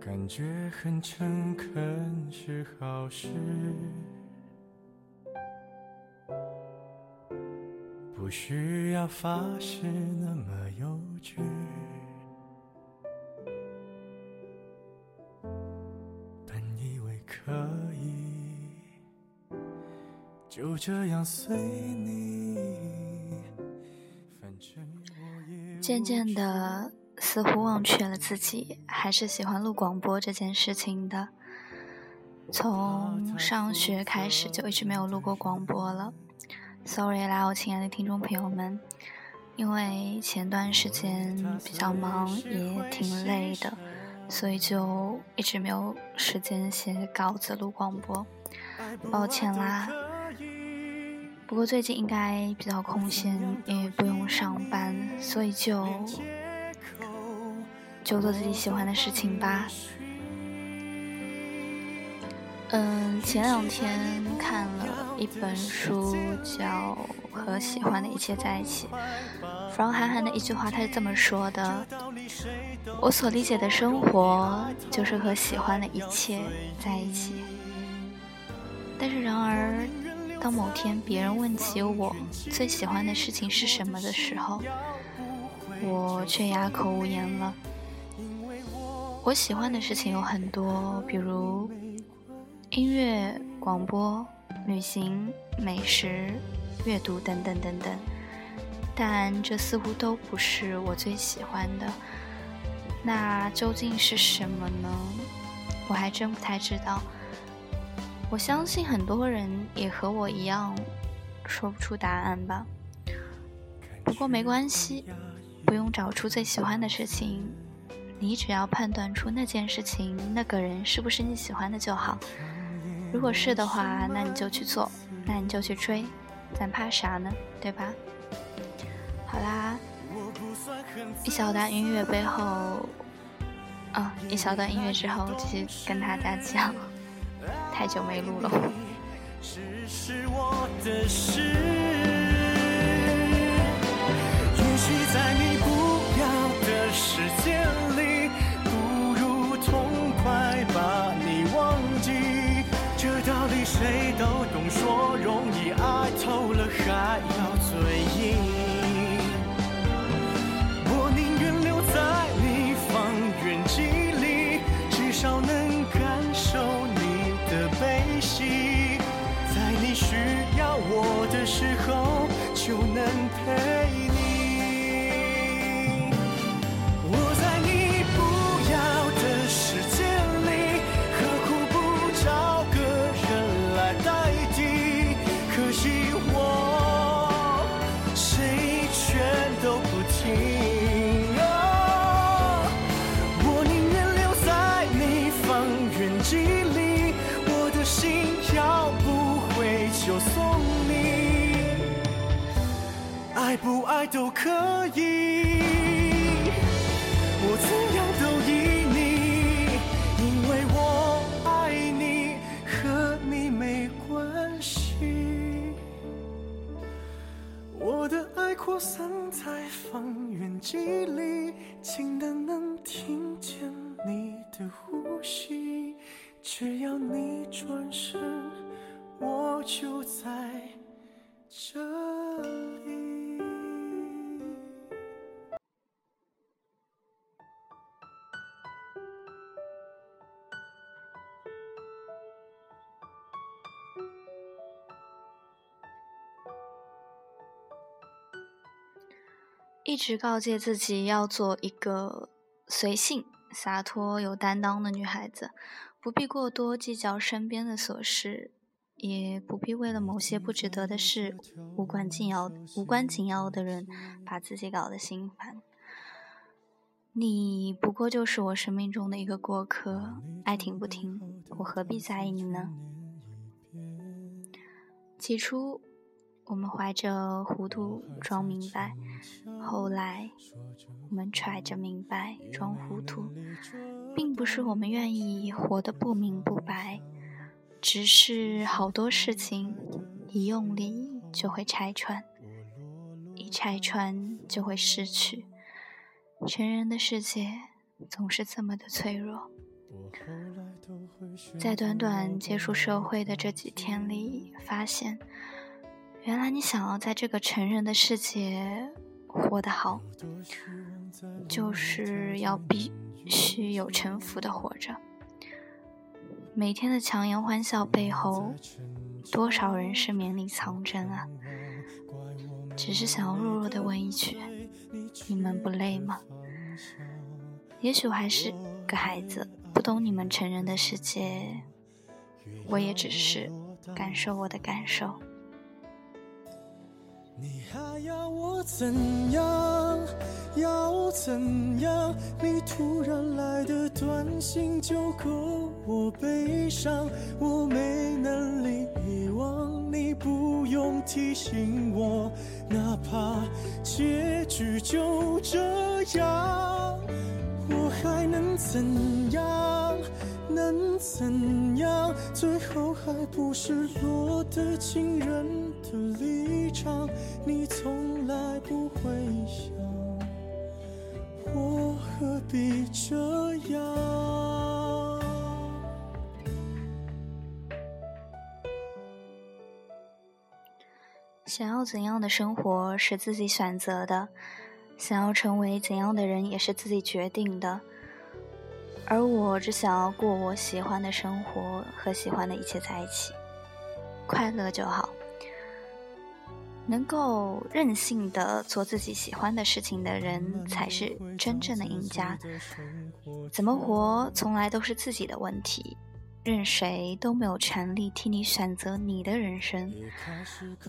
感觉很诚恳是好事，不需要发誓那么幼稚。可以就这样随你，反正我也渐渐的。似乎忘却了自己还是喜欢录广播这件事情的。从上学开始就一直没有录过广播了。Sorry 啦，我亲爱的听众朋友们，因为前段时间比较忙，也挺累的，所以就一直没有时间写稿子录广播，抱歉啦。不过最近应该比较空闲，也不用上班，所以就。就做自己喜欢的事情吧。嗯，前两天看了一本书，叫《和喜欢的一切在一起》。from 韩寒的一句话，他是这么说的：“我所理解的生活，就是和喜欢的一切在一起。”但是，然而，当某天别人问起我最喜欢的事情是什么的时候，我却哑口无言了。我喜欢的事情有很多，比如音乐、广播、旅行、美食、阅读等等等等，但这似乎都不是我最喜欢的。那究竟是什么呢？我还真不太知道。我相信很多人也和我一样说不出答案吧。不过没关系，不用找出最喜欢的事情。你只要判断出那件事情、那个人是不是你喜欢的就好。如果是的话，那你就去做，那你就去追，咱怕啥呢？对吧？好啦，一小段音乐背后，啊，一小段音乐之后，继续跟大家讲。太久没录了。谁都懂，说容易，爱透了还要嘴硬。爱不爱都可以，我怎样都依你，因为我爱你，和你没关系。我的爱扩散在方圆几里，近的能听见你的呼吸。只要你转身，我就在这里。一直告诫自己要做一个随性、洒脱、有担当的女孩子，不必过多计较身边的琐事，也不必为了某些不值得的事、无关紧要、无关紧要的人把自己搞得心烦。你不过就是我生命中的一个过客，爱听不听，我何必在意你呢？起初。我们怀着糊涂装明白，后来我们揣着明白装糊涂。并不是我们愿意活得不明不白，只是好多事情一用力就会拆穿，一拆穿就会失去。成人的世界总是这么的脆弱。在短短接触社会的这几天里，发现，原来你想要在这个成人的世界活得好，就是要必须有城府的活着。每天的强颜欢笑背后，多少人是绵里藏针啊？只是想要弱弱的问一句：你们不累吗？也许我还是个孩子。不懂你们成人的世界，我也只是感受我的感受。你还要我怎样？要怎样？你突然来的短信就够我悲伤，我没能力遗忘，你不用提醒我，哪怕结局就这样。我还能怎样？能怎样？最后还不是落得情人的立场？你从来不会想，我何必这样？想要怎样的生活是自己选择的。想要成为怎样的人也是自己决定的，而我只想要过我喜欢的生活，和喜欢的一切在一起，快乐就好。能够任性的做自己喜欢的事情的人，才是真正的赢家。怎么活，从来都是自己的问题，任谁都没有权利替你选择你的人生。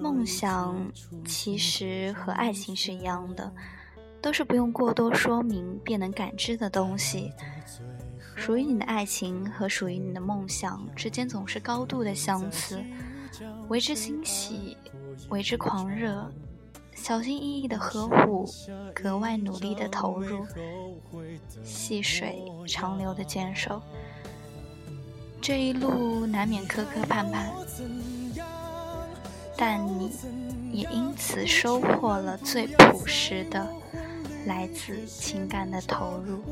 梦想其实和爱情是一样的。都是不用过多说明便能感知的东西。属于你的爱情和属于你的梦想之间总是高度的相似，为之欣喜，为之狂热，小心翼翼的呵护，格外努力的投入，细水长流的坚守。这一路难免磕磕绊绊，但你也因此收获了最朴实的。来自情感的投入，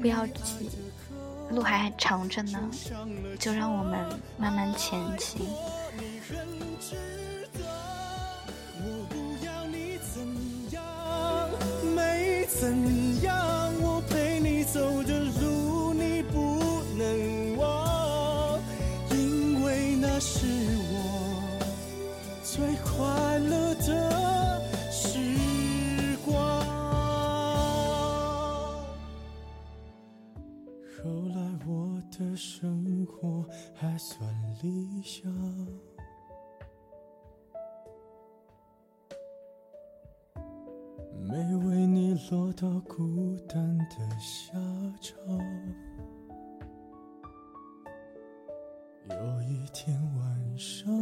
不要急，路还很长着呢，就让我们慢慢前行。怎样，我陪你走的想，没为你落到孤单的下场。有一天晚上，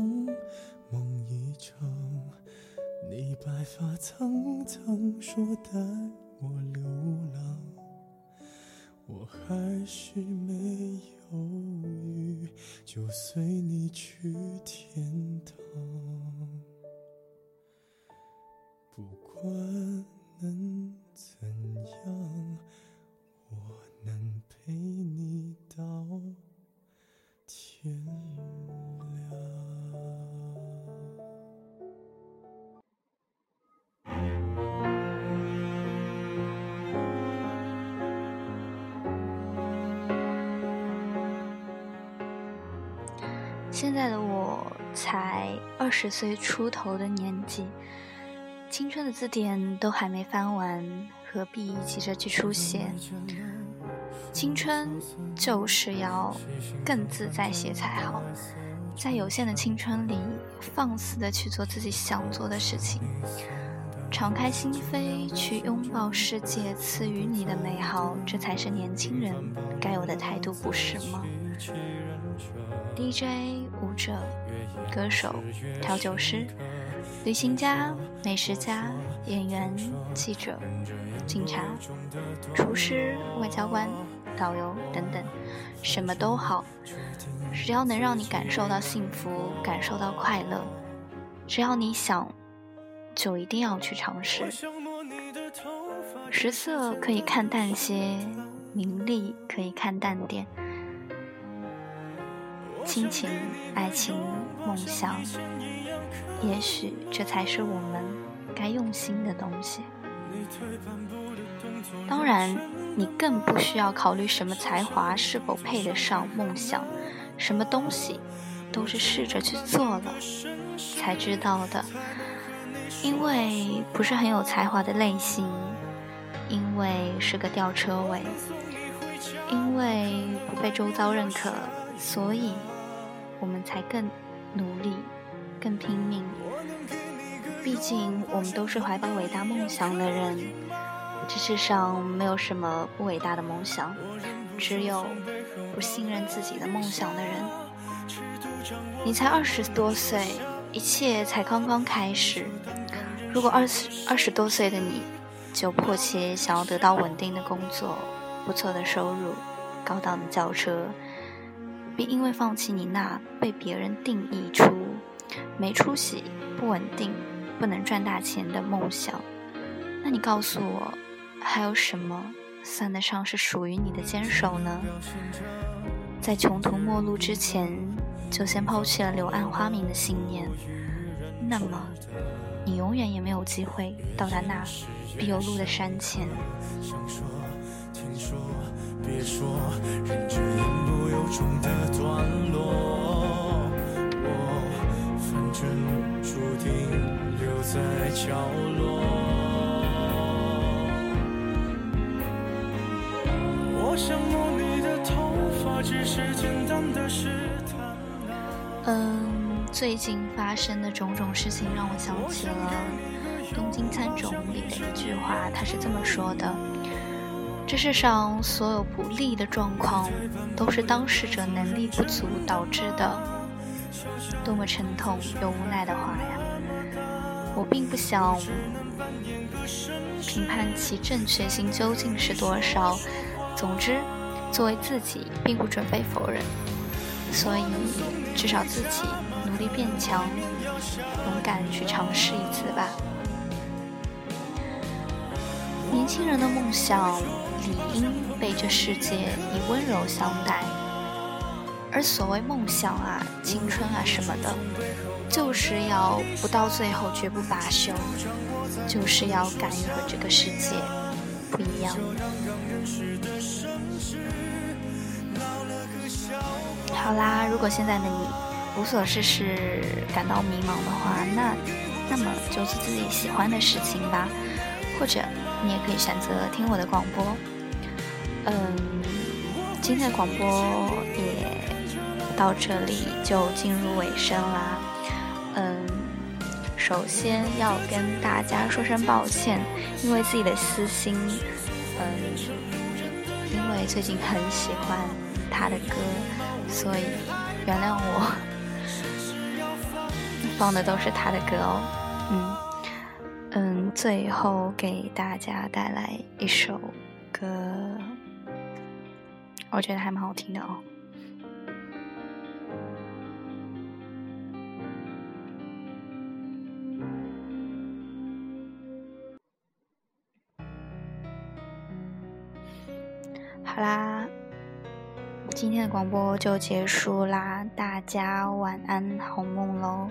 梦一场，你白发苍苍，说带我流浪，我还是没犹豫，就随去现在的我才二十岁出头的年纪，青春的字典都还没翻完，何必急着去书写？青春就是要更自在些才好，在有限的青春里，放肆的去做自己想做的事情，敞开心扉去拥抱世界赐予你的美好，这才是年轻人该有的态度，不是吗？DJ、舞者、歌手、调酒师、旅行家、美食家、演员、记者、警察、厨师、外交官、导游等等，什么都好，只要能让你感受到幸福，感受到快乐，只要你想，就一定要去尝试。食色可以看淡些，名利可以看淡点，亲情、爱情、梦想，也许这才是我们该用心的东西。当然，你更不需要考虑什么才华是否配得上梦想，什么东西都是试着去做了才知道的。因为不是很有才华的类型，因为是个吊车尾，因为不被周遭认可，所以我们才更努力、更拼命。毕竟，我们都是怀抱伟大梦想的人。这世上没有什么不伟大的梦想，只有不信任自己的梦想的人。你才二十多岁，一切才刚刚开始。如果二十二十多岁的你就迫切想要得到稳定的工作、不错的收入、高档的轿车，并因为放弃你那被别人定义出没出息、不稳定。不能赚大钱的梦想，那你告诉我，还有什么算得上是属于你的坚守呢？在穷途末路之前，就先抛弃了柳暗花明的信念，那么你永远也没有机会到达那必有路的山前。别说，忍着言不由衷的段落，我反正注定留在角落。我想摸你的头发，只是简单的试探。嗯，最近发生的种种事情让我想起了《东京喰种》里的一句话，他是这么说的。这世上所有不利的状况，都是当事者能力不足导致的。”多么沉痛又无奈的话呀！我并不想评判其正确性究竟是多少。总之，作为自己，并不准备否认。所以，至少自己努力变强，勇敢去尝试一次吧。年轻人的梦想，理应被这世界以温柔相待。而所谓梦想啊、青春啊什么的，就是要不到最后绝不罢休，就是要敢于和这个世界不一样。好啦，如果现在的你无所事事、感到迷茫的话，那那么就做自己喜欢的事情吧，或者你也可以选择听我的广播。嗯，今天的广播也。到这里就进入尾声啦，嗯，首先要跟大家说声抱歉，因为自己的私心，嗯，因为最近很喜欢他的歌，所以原谅我，放的都是他的歌哦，嗯嗯，最后给大家带来一首歌，我觉得还蛮好听的哦。好啦，今天的广播就结束啦，大家晚安，好梦喽。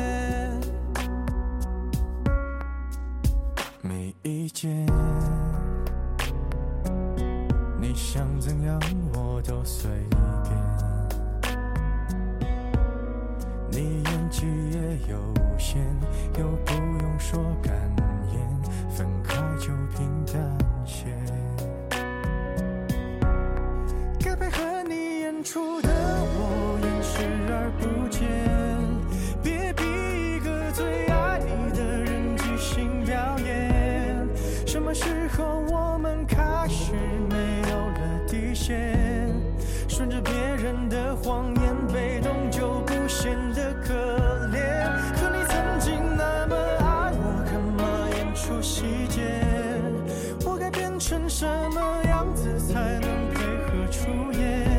样子才能配合出演？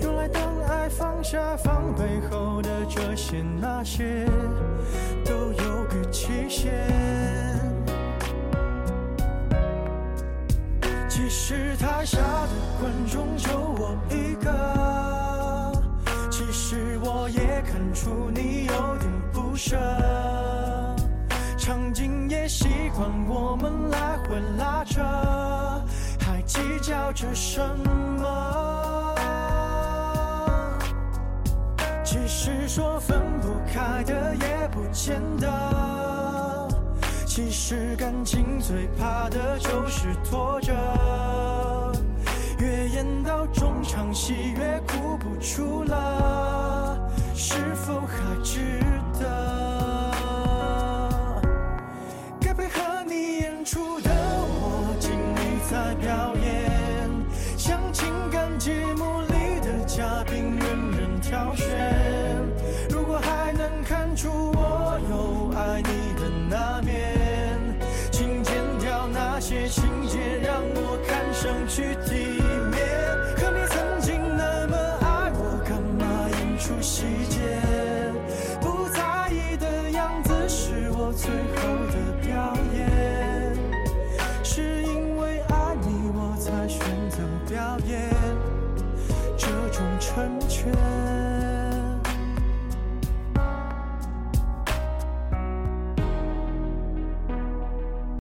原来当爱放下防备后的这些那些，都有个期限。其实台下的观众就我一个，其实我也看出你有点不舍。场景也习惯我们来回拉扯，计较着什么？其实说分不开的也不见得。其实感情最怕的就是拖着，越演到中场戏越哭不出了，是否还值节目里的嘉宾任人挑选。如果还能看出我有爱你的那面，请剪掉那些情节，让我看上去体